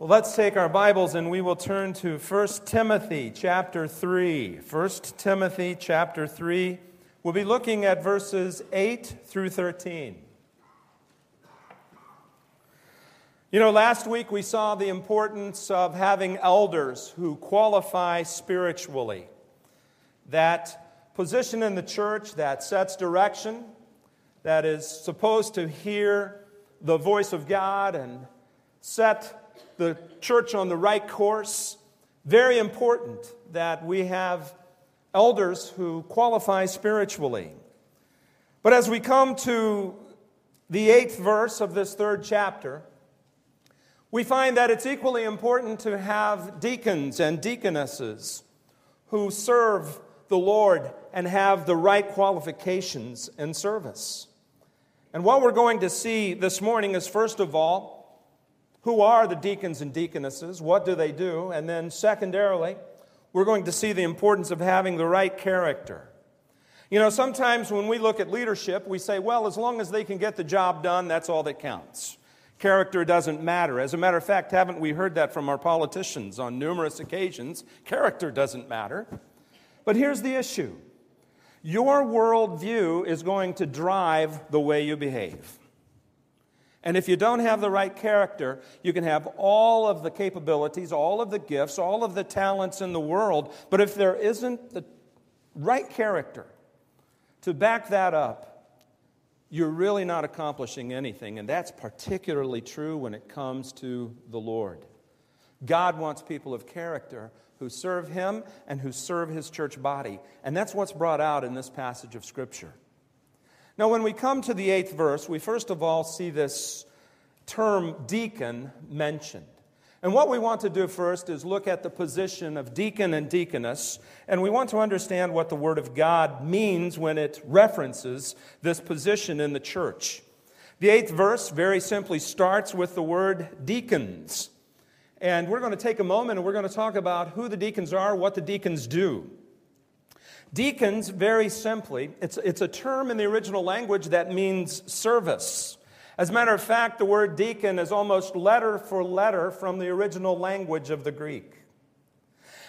Well, let's take our Bibles and we will turn to 1 Timothy chapter 3. 1 Timothy chapter 3. We'll be looking at verses 8 through 13. You know, last week we saw the importance of having elders who qualify spiritually. That position in the church that sets direction, that is supposed to hear the voice of God and set the church on the right course. Very important that we have elders who qualify spiritually. But as we come to the eighth verse of this third chapter, we find that it's equally important to have deacons and deaconesses who serve the Lord and have the right qualifications in service. And what we're going to see this morning is, first of all, who are the deacons and deaconesses? What do they do? And then, secondarily, we're going to see the importance of having the right character. You know, sometimes when we look at leadership, we say, well, as long as they can get the job done, that's all that counts. Character doesn't matter. As a matter of fact, haven't we heard that from our politicians on numerous occasions? Character doesn't matter. But here's the issue your worldview is going to drive the way you behave. And if you don't have the right character, you can have all of the capabilities, all of the gifts, all of the talents in the world, but if there isn't the right character to back that up, you're really not accomplishing anything. And that's particularly true when it comes to the Lord. God wants people of character who serve Him and who serve His church body. And that's what's brought out in this passage of Scripture. Now, when we come to the eighth verse, we first of all see this term deacon mentioned. And what we want to do first is look at the position of deacon and deaconess, and we want to understand what the Word of God means when it references this position in the church. The eighth verse very simply starts with the word deacons. And we're going to take a moment and we're going to talk about who the deacons are, what the deacons do. Deacons, very simply, it's, it's a term in the original language that means service. As a matter of fact, the word deacon is almost letter for letter from the original language of the Greek.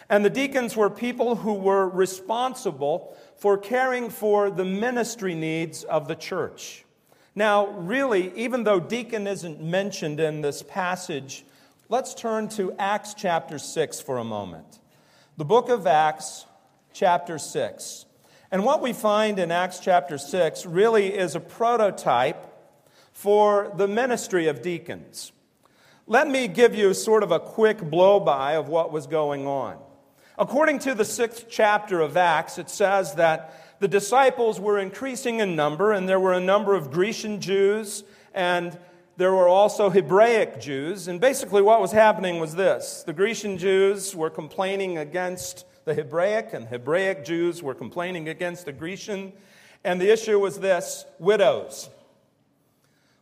And the deacons were people who were responsible for caring for the ministry needs of the church. Now, really, even though deacon isn't mentioned in this passage, let's turn to Acts chapter 6 for a moment. The book of Acts, chapter 6. And what we find in Acts chapter 6 really is a prototype for the ministry of deacons. Let me give you sort of a quick blow by of what was going on. According to the sixth chapter of Acts, it says that the disciples were increasing in number, and there were a number of Grecian Jews, and there were also Hebraic Jews. And basically, what was happening was this the Grecian Jews were complaining against the Hebraic, and Hebraic Jews were complaining against the Grecian. And the issue was this widows.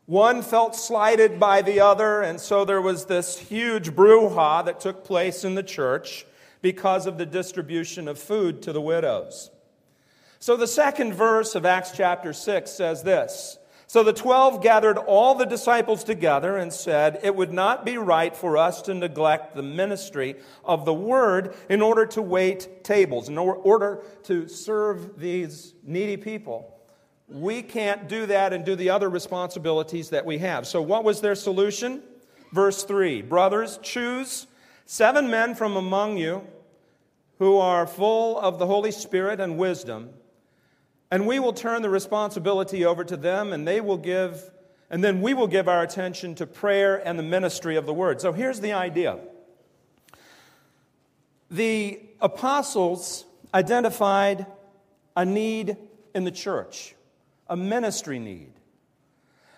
One felt slighted by the other, and so there was this huge brouhaha that took place in the church because of the distribution of food to the widows. So the second verse of Acts chapter 6 says this so the twelve gathered all the disciples together and said, It would not be right for us to neglect the ministry of the word in order to wait tables, in order to serve these needy people. We can't do that and do the other responsibilities that we have. So, what was their solution? Verse 3 Brothers, choose seven men from among you who are full of the Holy Spirit and wisdom and we will turn the responsibility over to them, and they will give, and then we will give our attention to prayer and the ministry of the word. So here's the idea the apostles identified a need in the church, a ministry need.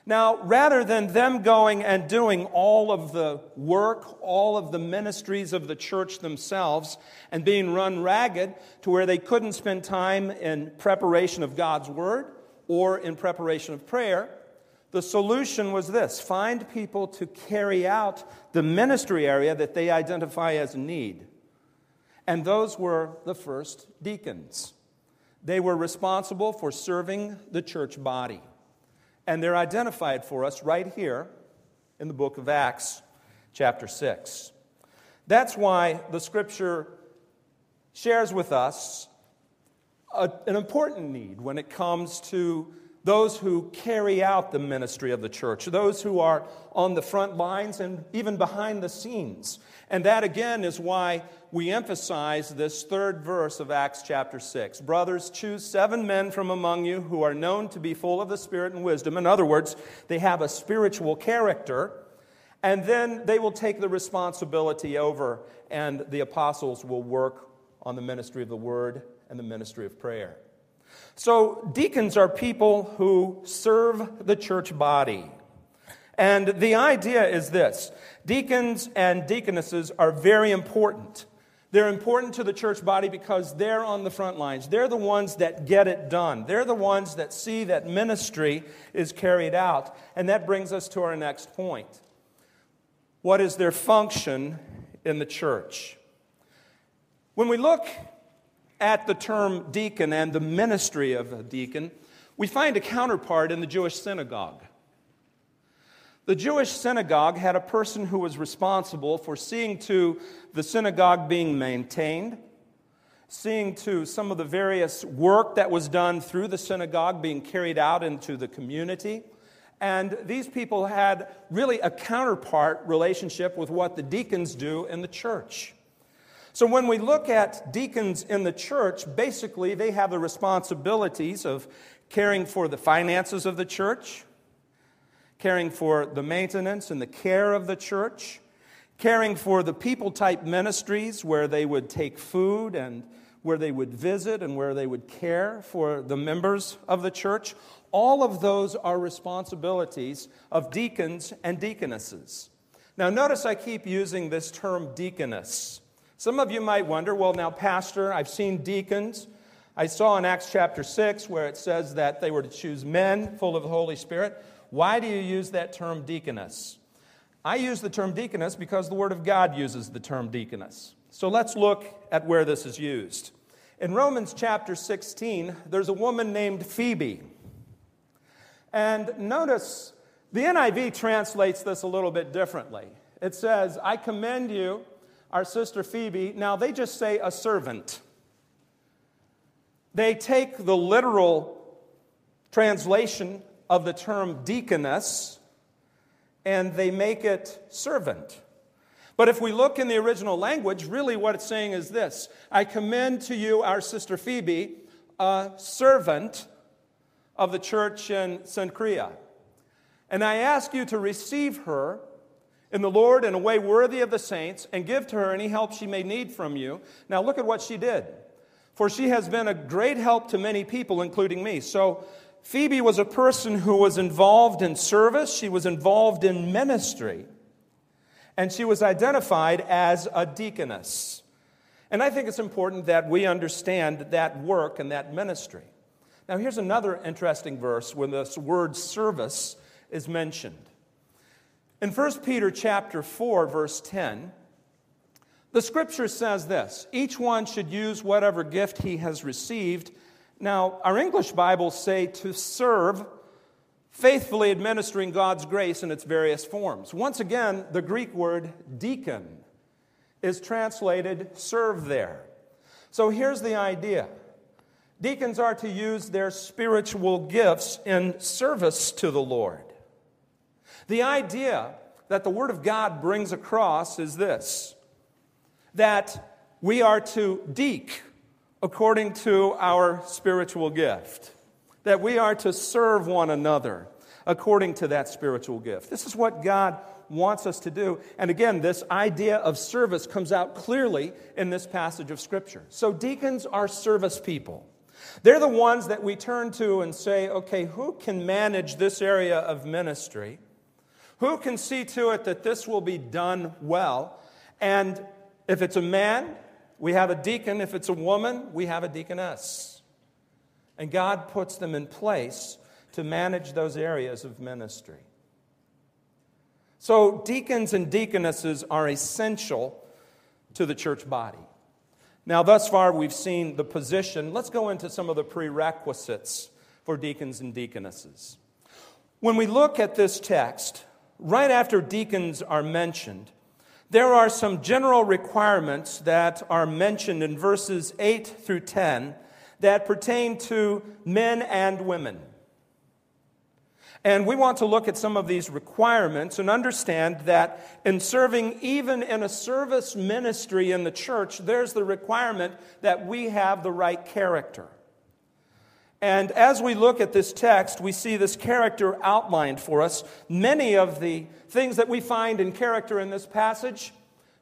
Now, rather than them going and doing all of the work, all of the ministries of the church themselves, and being run ragged to where they couldn't spend time in preparation of God's word or in preparation of prayer, the solution was this find people to carry out the ministry area that they identify as need. And those were the first deacons. They were responsible for serving the church body. And they're identified for us right here in the book of Acts, chapter 6. That's why the scripture shares with us a, an important need when it comes to those who carry out the ministry of the church, those who are on the front lines and even behind the scenes. And that again is why we emphasize this third verse of Acts chapter 6. Brothers, choose seven men from among you who are known to be full of the Spirit and wisdom. In other words, they have a spiritual character. And then they will take the responsibility over, and the apostles will work on the ministry of the word and the ministry of prayer. So, deacons are people who serve the church body. And the idea is this deacons and deaconesses are very important. They're important to the church body because they're on the front lines. They're the ones that get it done. They're the ones that see that ministry is carried out. And that brings us to our next point. What is their function in the church? When we look at the term deacon and the ministry of a deacon, we find a counterpart in the Jewish synagogue. The Jewish synagogue had a person who was responsible for seeing to the synagogue being maintained, seeing to some of the various work that was done through the synagogue being carried out into the community. And these people had really a counterpart relationship with what the deacons do in the church. So when we look at deacons in the church, basically they have the responsibilities of caring for the finances of the church, caring for the maintenance and the care of the church, caring for the people type ministries where they would take food and where they would visit and where they would care for the members of the church. All of those are responsibilities of deacons and deaconesses. Now, notice I keep using this term deaconess. Some of you might wonder, well, now, Pastor, I've seen deacons. I saw in Acts chapter 6 where it says that they were to choose men full of the Holy Spirit. Why do you use that term deaconess? I use the term deaconess because the Word of God uses the term deaconess. So let's look at where this is used. In Romans chapter 16, there's a woman named Phoebe. And notice the NIV translates this a little bit differently. It says, I commend you our sister Phoebe. Now, they just say a servant. They take the literal translation of the term deaconess and they make it servant. But if we look in the original language, really what it's saying is this I commend to you our sister Phoebe, a servant of the church in Cenchrea. And I ask you to receive her in the Lord in a way worthy of the saints, and give to her any help she may need from you. Now, look at what she did. For she has been a great help to many people, including me. So, Phoebe was a person who was involved in service, she was involved in ministry, and she was identified as a deaconess. And I think it's important that we understand that work and that ministry. Now, here's another interesting verse when this word service is mentioned. In 1 Peter chapter 4 verse 10, the scripture says this, each one should use whatever gift he has received. Now, our English Bibles say to serve faithfully administering God's grace in its various forms. Once again, the Greek word deacon is translated serve there. So here's the idea. Deacons are to use their spiritual gifts in service to the Lord. The idea that the Word of God brings across is this that we are to deek according to our spiritual gift, that we are to serve one another according to that spiritual gift. This is what God wants us to do. And again, this idea of service comes out clearly in this passage of Scripture. So, deacons are service people. They're the ones that we turn to and say, okay, who can manage this area of ministry? Who can see to it that this will be done well? And if it's a man, we have a deacon. If it's a woman, we have a deaconess. And God puts them in place to manage those areas of ministry. So, deacons and deaconesses are essential to the church body. Now, thus far, we've seen the position. Let's go into some of the prerequisites for deacons and deaconesses. When we look at this text, right after deacons are mentioned, there are some general requirements that are mentioned in verses 8 through 10 that pertain to men and women. And we want to look at some of these requirements and understand that in serving, even in a service ministry in the church, there's the requirement that we have the right character. And as we look at this text, we see this character outlined for us. Many of the things that we find in character in this passage,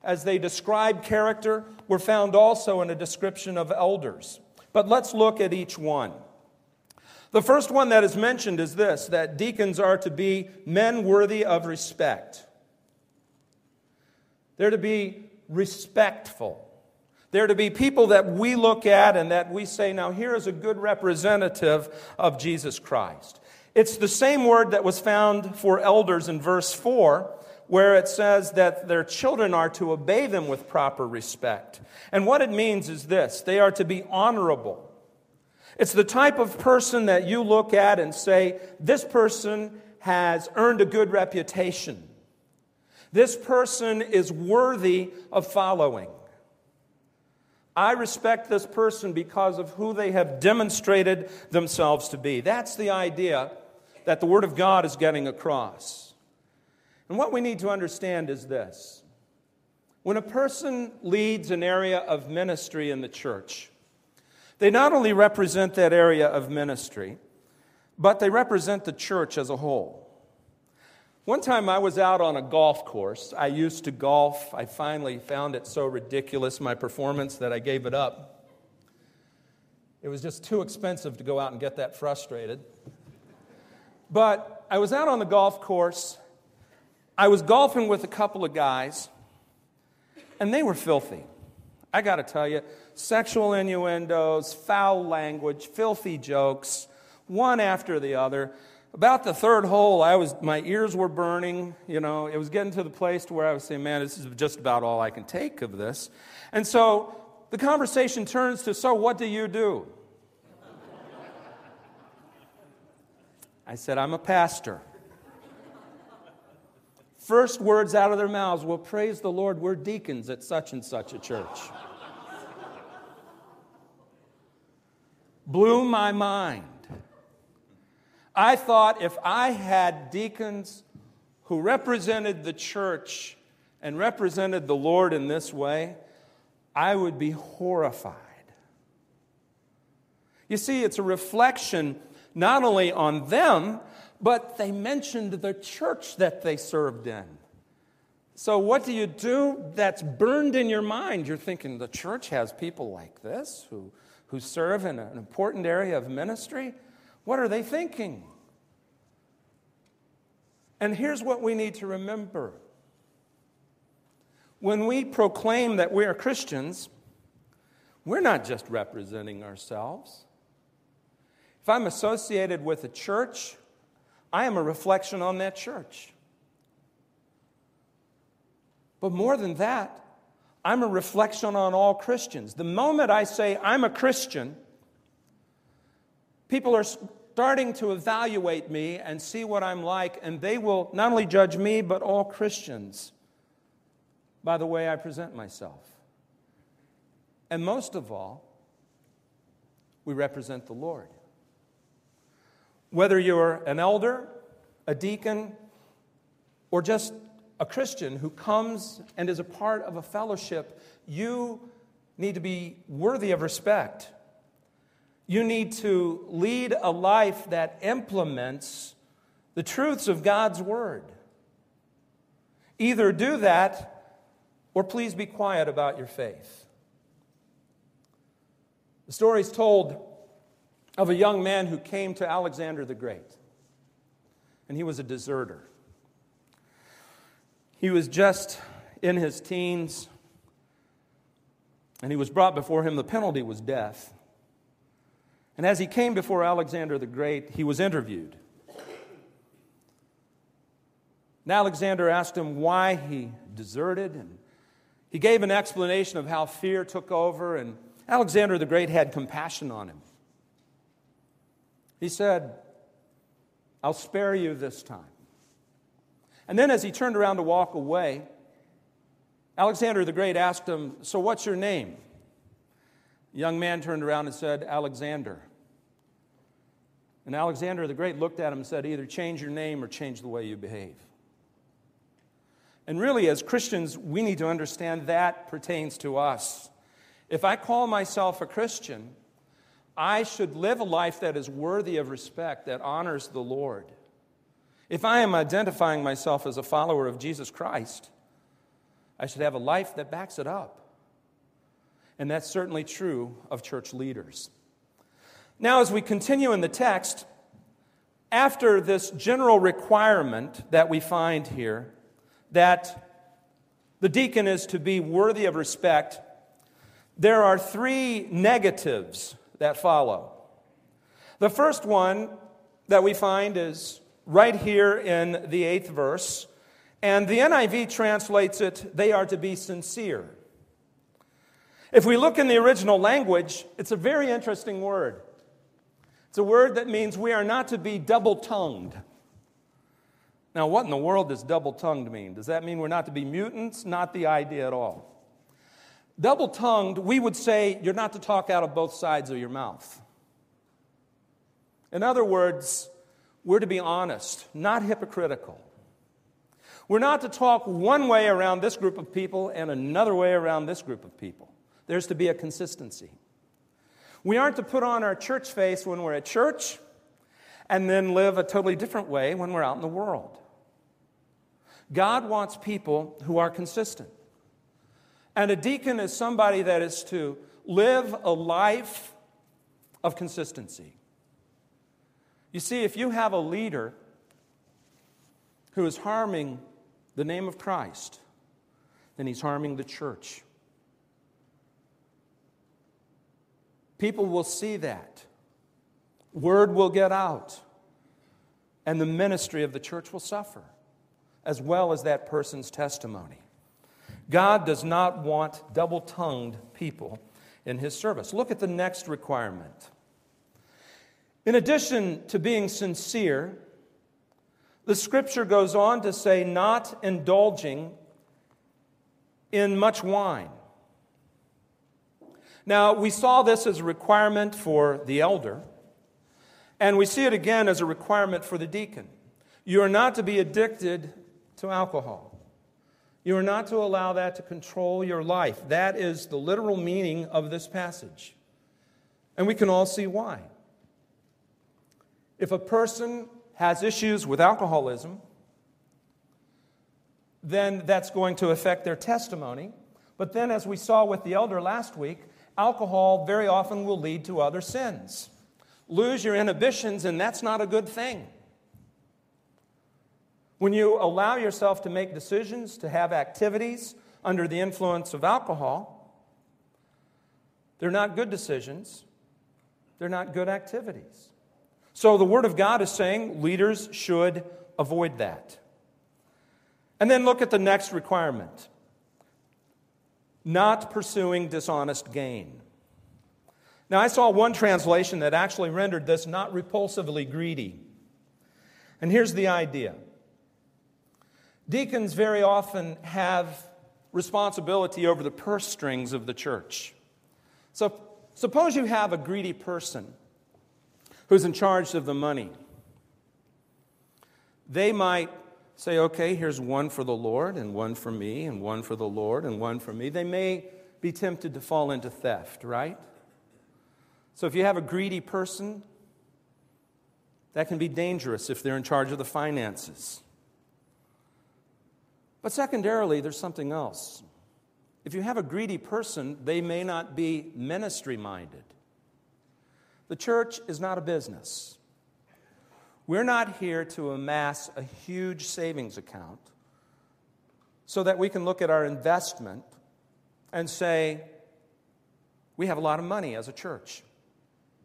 as they describe character, were found also in a description of elders. But let's look at each one. The first one that is mentioned is this that deacons are to be men worthy of respect. They're to be respectful. They're to be people that we look at and that we say, now here is a good representative of Jesus Christ. It's the same word that was found for elders in verse 4, where it says that their children are to obey them with proper respect. And what it means is this they are to be honorable. It's the type of person that you look at and say, this person has earned a good reputation. This person is worthy of following. I respect this person because of who they have demonstrated themselves to be. That's the idea that the Word of God is getting across. And what we need to understand is this when a person leads an area of ministry in the church, they not only represent that area of ministry, but they represent the church as a whole. One time I was out on a golf course. I used to golf. I finally found it so ridiculous, my performance, that I gave it up. It was just too expensive to go out and get that frustrated. But I was out on the golf course. I was golfing with a couple of guys, and they were filthy. I got to tell you, sexual innuendos, foul language, filthy jokes, one after the other. About the third hole, I was, my ears were burning. You know, it was getting to the place to where I was saying, man, this is just about all I can take of this. And so the conversation turns to, so what do you do? I said, I'm a pastor. First words out of their mouths, well, praise the Lord, we're deacons at such and such a church. Blew my mind. I thought if I had deacons who represented the church and represented the Lord in this way, I would be horrified. You see, it's a reflection not only on them, but they mentioned the church that they served in. So, what do you do that's burned in your mind? You're thinking the church has people like this who, who serve in an important area of ministry. What are they thinking? And here's what we need to remember when we proclaim that we are Christians, we're not just representing ourselves. If I'm associated with a church, I am a reflection on that church. But more than that, I'm a reflection on all Christians. The moment I say I'm a Christian, people are starting to evaluate me and see what I'm like, and they will not only judge me, but all Christians by the way I present myself. And most of all, we represent the Lord. Whether you're an elder, a deacon, or just a Christian who comes and is a part of a fellowship, you need to be worthy of respect. You need to lead a life that implements the truths of God's Word. Either do that or please be quiet about your faith. The story is told of a young man who came to Alexander the Great, and he was a deserter. He was just in his teens, and he was brought before him. The penalty was death. And as he came before Alexander the Great, he was interviewed. And Alexander asked him why he deserted, and he gave an explanation of how fear took over, and Alexander the Great had compassion on him. He said, I'll spare you this time. And then, as he turned around to walk away, Alexander the Great asked him, So what's your name? The young man turned around and said, Alexander. And Alexander the Great looked at him and said, Either change your name or change the way you behave. And really, as Christians, we need to understand that pertains to us. If I call myself a Christian, I should live a life that is worthy of respect, that honors the Lord. If I am identifying myself as a follower of Jesus Christ, I should have a life that backs it up. And that's certainly true of church leaders. Now, as we continue in the text, after this general requirement that we find here, that the deacon is to be worthy of respect, there are three negatives that follow. The first one that we find is right here in the eighth verse, and the NIV translates it, they are to be sincere. If we look in the original language, it's a very interesting word. It's a word that means we are not to be double tongued. Now, what in the world does double tongued mean? Does that mean we're not to be mutants? Not the idea at all. Double tongued, we would say you're not to talk out of both sides of your mouth. In other words, we're to be honest, not hypocritical. We're not to talk one way around this group of people and another way around this group of people. There's to be a consistency. We aren't to put on our church face when we're at church and then live a totally different way when we're out in the world. God wants people who are consistent. And a deacon is somebody that is to live a life of consistency. You see, if you have a leader who is harming the name of Christ, then he's harming the church. People will see that. Word will get out. And the ministry of the church will suffer, as well as that person's testimony. God does not want double tongued people in his service. Look at the next requirement. In addition to being sincere, the scripture goes on to say, not indulging in much wine. Now, we saw this as a requirement for the elder, and we see it again as a requirement for the deacon. You are not to be addicted to alcohol. You are not to allow that to control your life. That is the literal meaning of this passage. And we can all see why. If a person has issues with alcoholism, then that's going to affect their testimony. But then, as we saw with the elder last week, alcohol very often will lead to other sins. Lose your inhibitions, and that's not a good thing. When you allow yourself to make decisions, to have activities under the influence of alcohol, they're not good decisions, they're not good activities. So the Word of God is saying leaders should avoid that. And then look at the next requirement not pursuing dishonest gain. Now, I saw one translation that actually rendered this not repulsively greedy. And here's the idea Deacons very often have responsibility over the purse strings of the church. So, suppose you have a greedy person who's in charge of the money. They might say, okay, here's one for the Lord, and one for me, and one for the Lord, and one for me. They may be tempted to fall into theft, right? So, if you have a greedy person, that can be dangerous if they're in charge of the finances. But secondarily, there's something else. If you have a greedy person, they may not be ministry minded. The church is not a business. We're not here to amass a huge savings account so that we can look at our investment and say, we have a lot of money as a church.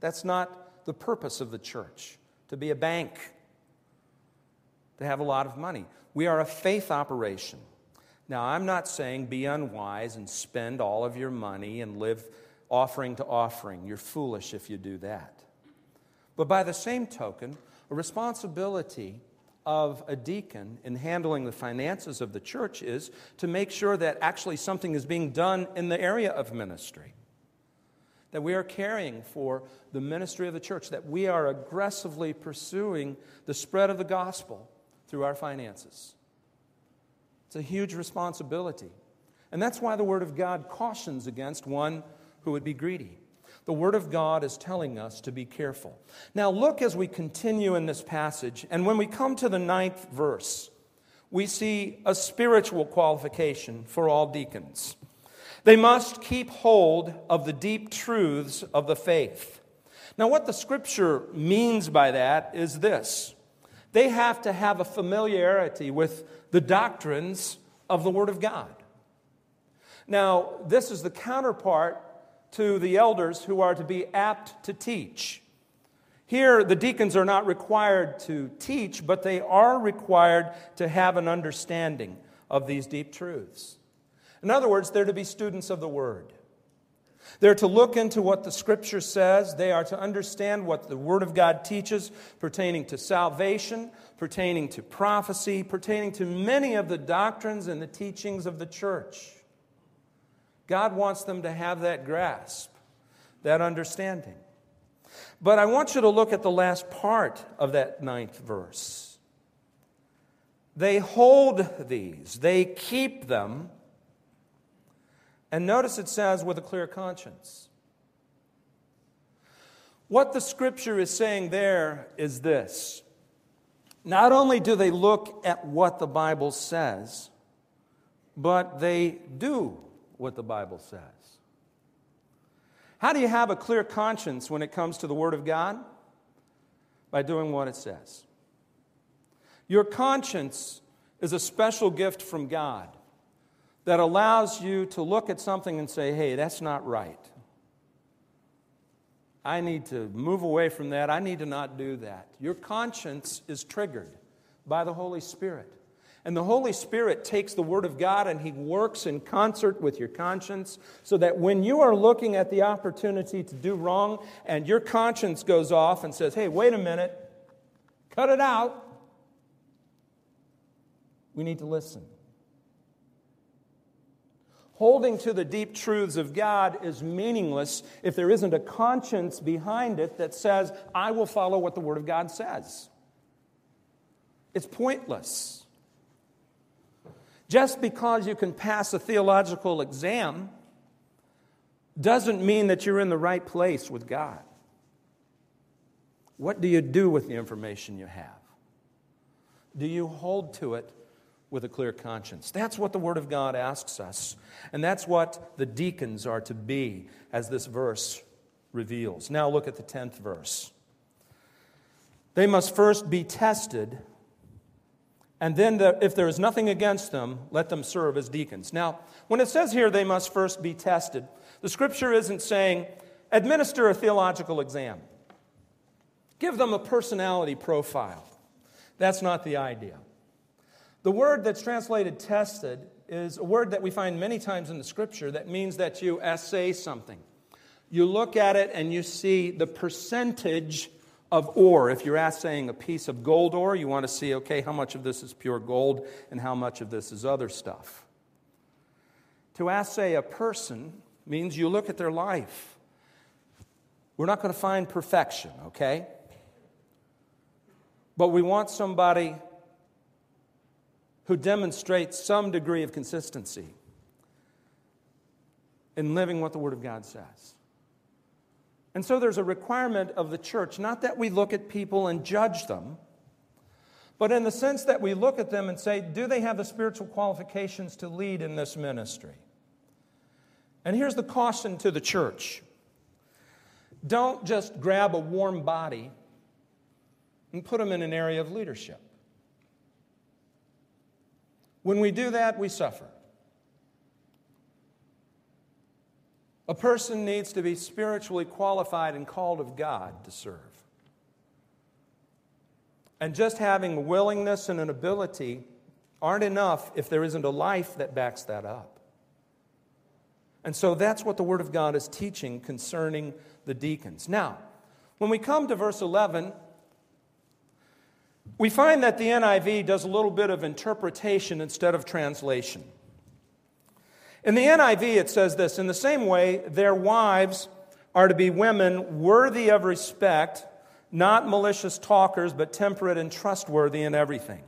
That's not the purpose of the church, to be a bank, to have a lot of money. We are a faith operation. Now, I'm not saying be unwise and spend all of your money and live offering to offering. You're foolish if you do that. But by the same token, a responsibility of a deacon in handling the finances of the church is to make sure that actually something is being done in the area of ministry. That we are caring for the ministry of the church, that we are aggressively pursuing the spread of the gospel through our finances. It's a huge responsibility. And that's why the Word of God cautions against one who would be greedy. The Word of God is telling us to be careful. Now, look as we continue in this passage, and when we come to the ninth verse, we see a spiritual qualification for all deacons. They must keep hold of the deep truths of the faith. Now, what the scripture means by that is this they have to have a familiarity with the doctrines of the Word of God. Now, this is the counterpart to the elders who are to be apt to teach. Here, the deacons are not required to teach, but they are required to have an understanding of these deep truths. In other words, they're to be students of the Word. They're to look into what the Scripture says. They are to understand what the Word of God teaches pertaining to salvation, pertaining to prophecy, pertaining to many of the doctrines and the teachings of the church. God wants them to have that grasp, that understanding. But I want you to look at the last part of that ninth verse. They hold these, they keep them. And notice it says, with a clear conscience. What the scripture is saying there is this not only do they look at what the Bible says, but they do what the Bible says. How do you have a clear conscience when it comes to the Word of God? By doing what it says. Your conscience is a special gift from God that allows you to look at something and say, hey, that's not right. I need to move away from that. I need to not do that. Your conscience is triggered by the Holy Spirit. And the Holy Spirit takes the Word of God and He works in concert with your conscience so that when you are looking at the opportunity to do wrong and your conscience goes off and says, hey, wait a minute, cut it out, we need to listen. Holding to the deep truths of God is meaningless if there isn't a conscience behind it that says, I will follow what the Word of God says. It's pointless. Just because you can pass a theological exam doesn't mean that you're in the right place with God. What do you do with the information you have? Do you hold to it with a clear conscience? That's what the Word of God asks us. And that's what the deacons are to be, as this verse reveals. Now look at the 10th verse. They must first be tested and then, the, if there is nothing against them, let them serve as deacons. Now, when it says here they must first be tested, the scripture isn't saying administer a theological exam, give them a personality profile. That's not the idea. The word that's translated tested is a word that we find many times in the scripture that means that you assay something. You look at it and you see the percentage of ore. If you're assaying a piece of gold ore, you want to see, okay, how much of this is pure gold and how much of this is other stuff. To assay a person means you look at their life. We're not going to find perfection, okay? But we want somebody who demonstrates some degree of consistency in living what the Word of God says. And so there's a requirement of the church, not that we look at people and judge them, but in the sense that we look at them and say, do they have the spiritual qualifications to lead in this ministry? And here's the caution to the church don't just grab a warm body and put them in an area of leadership. When we do that, we suffer. A person needs to be spiritually qualified and called of God to serve. And just having willingness and an ability aren't enough if there isn't a life that backs that up. And so that's what the Word of God is teaching concerning the deacons. Now, when we come to verse 11, We find that the NIV does a little bit of interpretation instead of translation. In the NIV, it says this In the same way, their wives are to be women worthy of respect, not malicious talkers, but temperate and trustworthy in everything.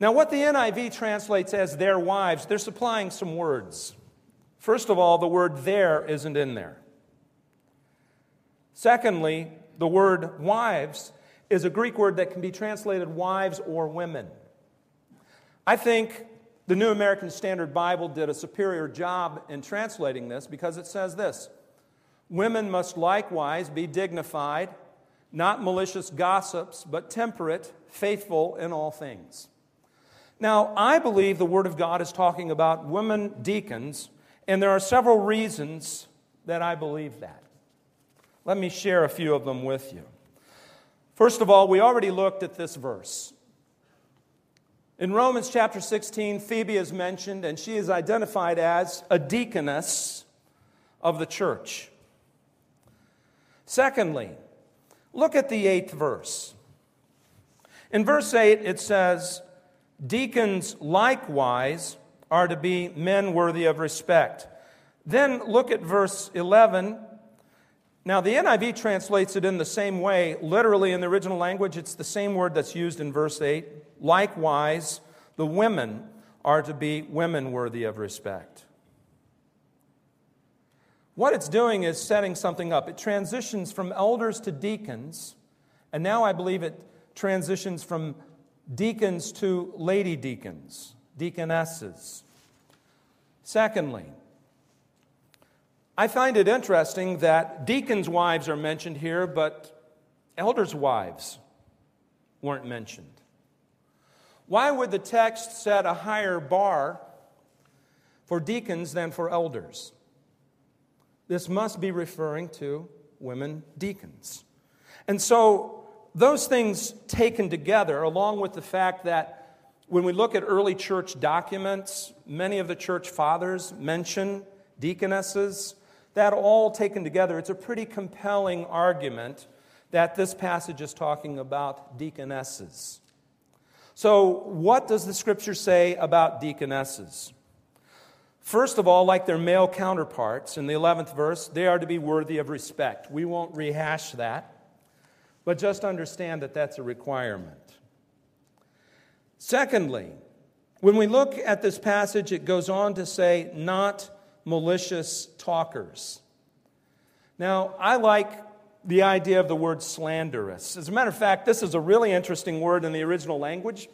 Now, what the NIV translates as their wives, they're supplying some words. First of all, the word there isn't in there. Secondly, the word wives is a Greek word that can be translated wives or women. I think the New American Standard Bible did a superior job in translating this because it says this Women must likewise be dignified, not malicious gossips, but temperate, faithful in all things. Now, I believe the Word of God is talking about women deacons, and there are several reasons that I believe that. Let me share a few of them with you. First of all, we already looked at this verse. In Romans chapter 16, Phoebe is mentioned, and she is identified as a deaconess of the church. Secondly, look at the eighth verse. In verse 8, it says, Deacons likewise are to be men worthy of respect. Then look at verse 11. Now, the NIV translates it in the same way. Literally, in the original language, it's the same word that's used in verse 8. Likewise, the women are to be women worthy of respect. What it's doing is setting something up. It transitions from elders to deacons, and now I believe it transitions from deacons to lady deacons, deaconesses. Secondly, I find it interesting that deacons' wives are mentioned here, but elders' wives weren't mentioned. Why would the text set a higher bar for deacons than for elders? This must be referring to women deacons. And so, those things taken together, along with the fact that when we look at early church documents, many of the church fathers mention deaconesses that all taken together, it's a pretty compelling argument that this passage is talking about deaconesses. So, what does the scripture say about deaconesses? First of all, like their male counterparts, in the 11th verse, they are to be worthy of respect. We won't rehash that, but just understand that that's a requirement. Secondly, when we look at this passage, it goes on to say, not malicious talkers. Now, I like the idea of the word slanderous. As a matter of fact, this is a really interesting word in the original language.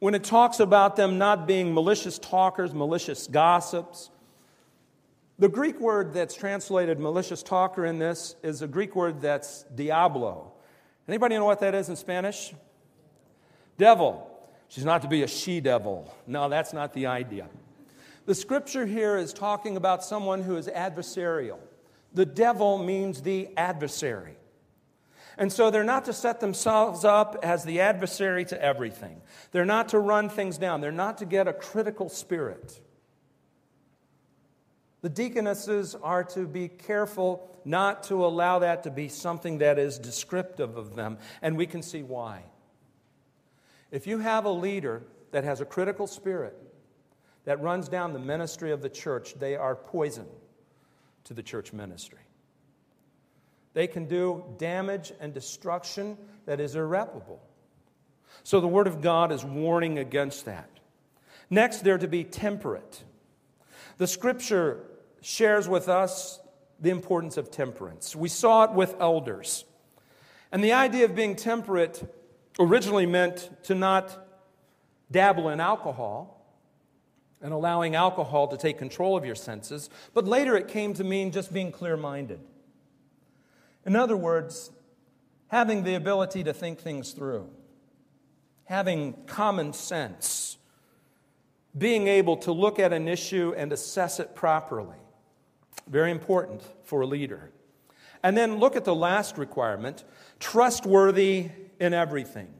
When it talks about them not being malicious talkers, malicious gossips, the Greek word that's translated malicious talker in this is a Greek word that's diablo. Anybody know what that is in Spanish? Devil. She's not to be a she devil. No, that's not the idea. The scripture here is talking about someone who is adversarial. The devil means the adversary. And so they're not to set themselves up as the adversary to everything. They're not to run things down. They're not to get a critical spirit. The deaconesses are to be careful not to allow that to be something that is descriptive of them. And we can see why. If you have a leader that has a critical spirit, that runs down the ministry of the church, they are poison to the church ministry. They can do damage and destruction that is irreparable. So the Word of God is warning against that. Next, they're to be temperate. The Scripture shares with us the importance of temperance. We saw it with elders. And the idea of being temperate originally meant to not dabble in alcohol and allowing alcohol to take control of your senses, but later it came to mean just being clear minded. In other words, having the ability to think things through, having common sense, being able to look at an issue and assess it properly. Very important for a leader. And then look at the last requirement trustworthy in everything.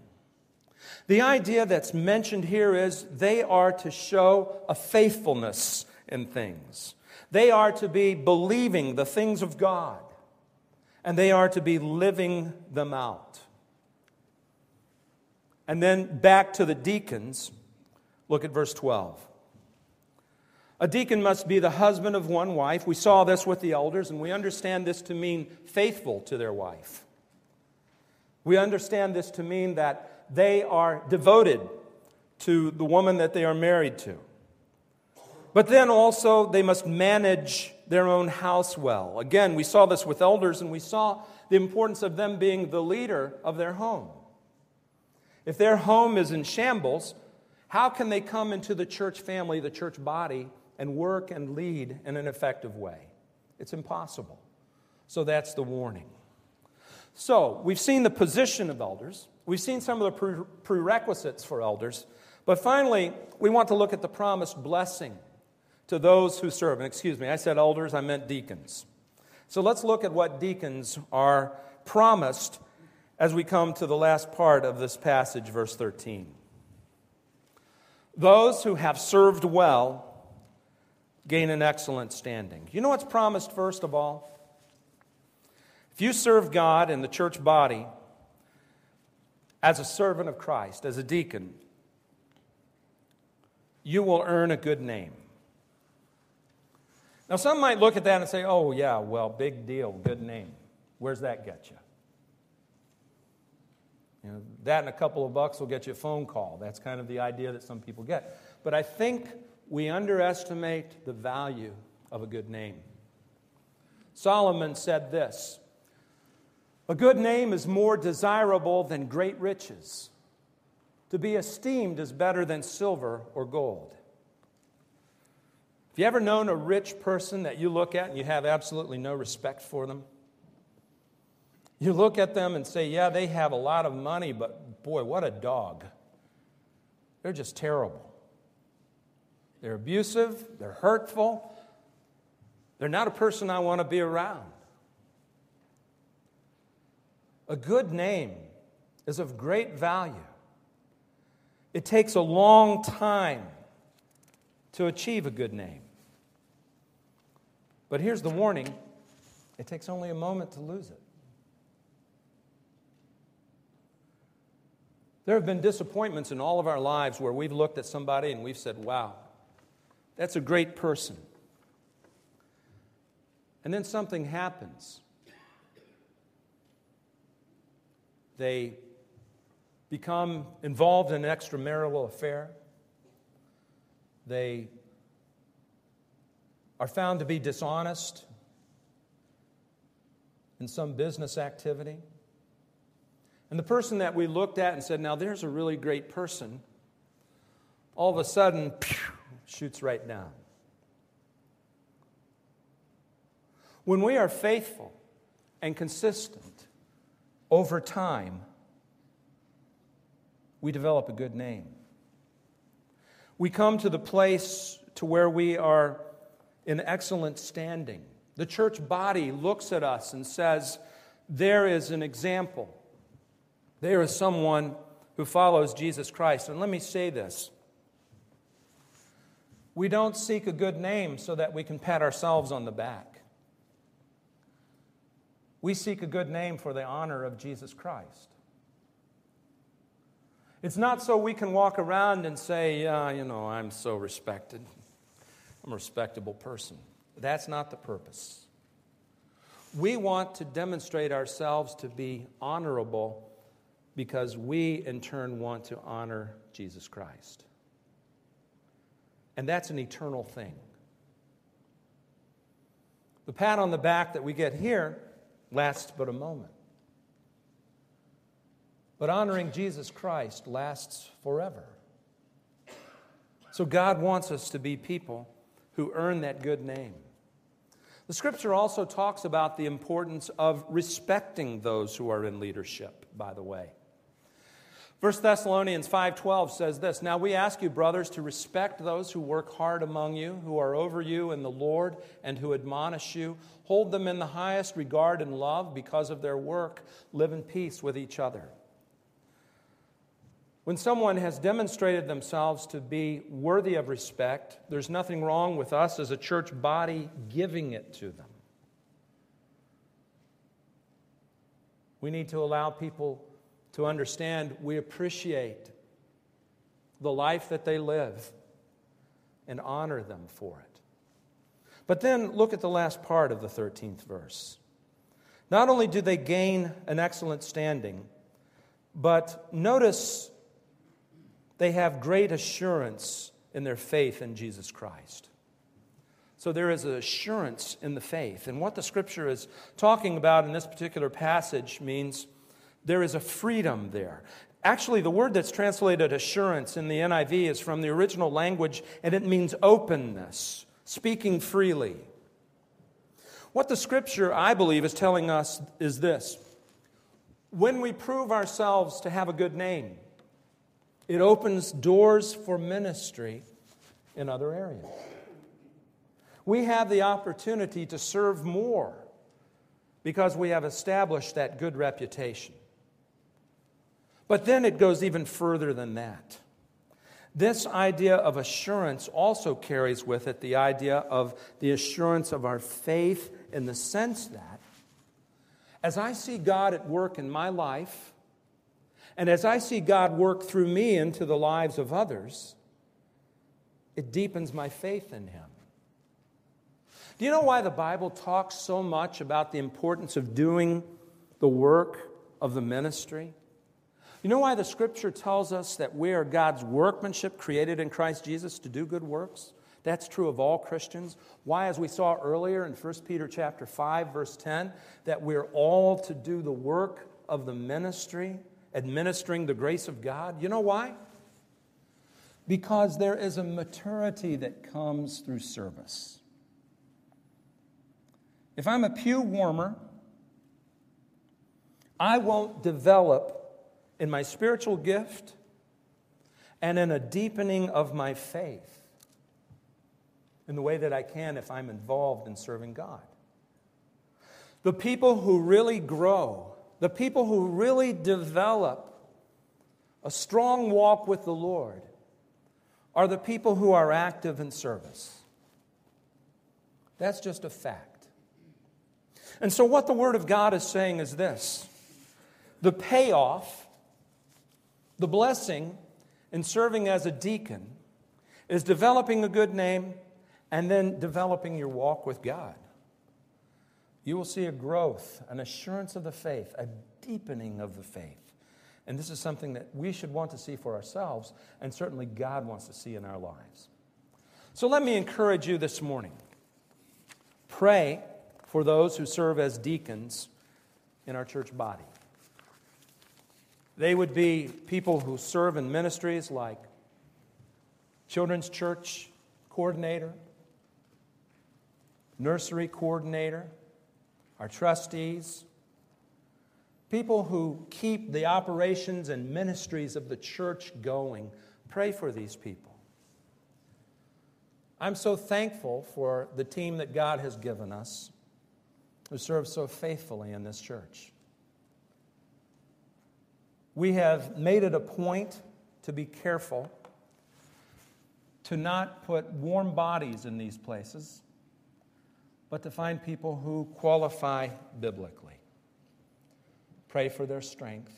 The idea that's mentioned here is they are to show a faithfulness in things. They are to be believing the things of God, and they are to be living them out. and then back to the deacons. Look at verse 12. A deacon must be the husband of one wife. We saw this with the elders, and we understand this to mean faithful to their wife. We understand this to mean that they are devoted to the woman that they are married to. But then also, they must manage their own house well. Again, we saw this with elders, and we saw the importance of them being the leader of their home. If their home is in shambles, how can they come into the church family, the church body, and work and lead in an effective way? It's impossible. So that's the warning. So, we've seen the position of elders, we've seen some of the prerequisites for elders, but finally, we want to look at the promised blessing to those who serve. And excuse me, I said elders, I meant deacons. So let's look at what deacons are promised as we come to the last part of this passage, verse 13. Those who have served well gain an excellent standing. You know what's promised, first of all? If you serve God in the church body as a servant of Christ, as a deacon, you will earn a good name. Now, some might look at that and say, oh, yeah, well, big deal, good name. Where's that get you? you know, that and a couple of bucks will get you a phone call. That's kind of the idea that some people get. But I think we underestimate the value of a good name. Solomon said this A good name is more desirable than great riches. To be esteemed is better than silver or gold. Have you ever known a rich person that you look at and you have absolutely no respect for them? You look at them and say, Yeah, they have a lot of money, but boy, what a dog. They're just terrible. They're abusive, they're hurtful, they're not a person I want to be around. A good name is of great value. It takes a long time to achieve a good name. But here's the warning it takes only a moment to lose it. There have been disappointments in all of our lives where we've looked at somebody and we've said, wow, that's a great person. And then something happens. They become involved in an extramarital affair. They are found to be dishonest in some business activity. And the person that we looked at and said, Now there's a really great person, all of a sudden pew, shoots right down. When we are faithful and consistent over time, we develop a good name. We come to the place to where we are in excellent standing. The church body looks at us and says, There is an example. There is someone who follows Jesus Christ. And let me say this we don't seek a good name so that we can pat ourselves on the back. We seek a good name for the honor of Jesus Christ. It's not so we can walk around and say, yeah, you know, I'm so respected. I'm a respectable person. That's not the purpose. We want to demonstrate ourselves to be honorable because we, in turn, want to honor Jesus Christ. And that's an eternal thing. The pat on the back that we get here lasts but a moment. But honoring Jesus Christ lasts forever. So God wants us to be people who earn that good name. The scripture also talks about the importance of respecting those who are in leadership, by the way. 1 Thessalonians 5:12 says this, "Now we ask you brothers to respect those who work hard among you, who are over you in the Lord and who admonish you. Hold them in the highest regard and love because of their work. Live in peace with each other." When someone has demonstrated themselves to be worthy of respect, there's nothing wrong with us as a church body giving it to them. We need to allow people to understand we appreciate the life that they live and honor them for it. But then look at the last part of the 13th verse. Not only do they gain an excellent standing, but notice they have great assurance in their faith in Jesus Christ. So there is an assurance in the faith. And what the scripture is talking about in this particular passage means there is a freedom there. Actually, the word that's translated assurance in the NIV is from the original language, and it means openness, speaking freely. What the scripture, I believe, is telling us is this when we prove ourselves to have a good name, it opens doors for ministry in other areas. We have the opportunity to serve more because we have established that good reputation. But then it goes even further than that. This idea of assurance also carries with it the idea of the assurance of our faith in the sense that as I see God at work in my life, and as I see God work through me into the lives of others, it deepens my faith in Him. Do you know why the Bible talks so much about the importance of doing the work of the ministry? You know why the scripture tells us that we are God's workmanship created in Christ Jesus to do good works? That's true of all Christians. Why, as we saw earlier in 1 Peter chapter 5, verse 10, that we're all to do the work of the ministry, administering the grace of God. You know why? Because there is a maturity that comes through service. If I'm a pew warmer, I won't develop in my spiritual gift and in a deepening of my faith in the way that I can if I'm involved in serving God. The people who really grow, the people who really develop a strong walk with the Lord, are the people who are active in service. That's just a fact. And so, what the Word of God is saying is this the payoff the blessing in serving as a deacon is developing a good name and then developing your walk with God. You will see a growth, an assurance of the faith, a deepening of the faith. And this is something that we should want to see for ourselves, and certainly God wants to see in our lives. So let me encourage you this morning pray for those who serve as deacons in our church body. They would be people who serve in ministries like children's church coordinator, nursery coordinator, our trustees, people who keep the operations and ministries of the church going. Pray for these people. I'm so thankful for the team that God has given us who serves so faithfully in this church. We have made it a point to be careful to not put warm bodies in these places, but to find people who qualify biblically. Pray for their strength,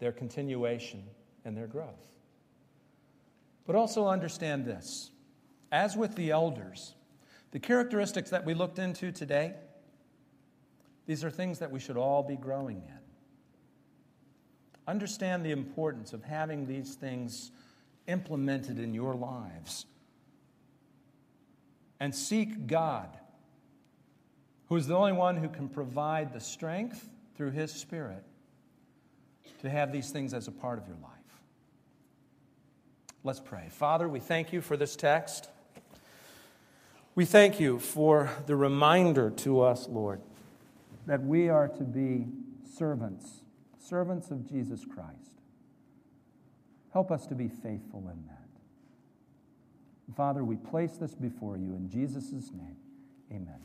their continuation, and their growth. But also understand this as with the elders, the characteristics that we looked into today, these are things that we should all be growing in. Understand the importance of having these things implemented in your lives. And seek God, who is the only one who can provide the strength through His Spirit to have these things as a part of your life. Let's pray. Father, we thank you for this text. We thank you for the reminder to us, Lord, that we are to be servants servants of Jesus Christ. Help us to be faithful in that. Father, we place this before you in Jesus' name. Amen.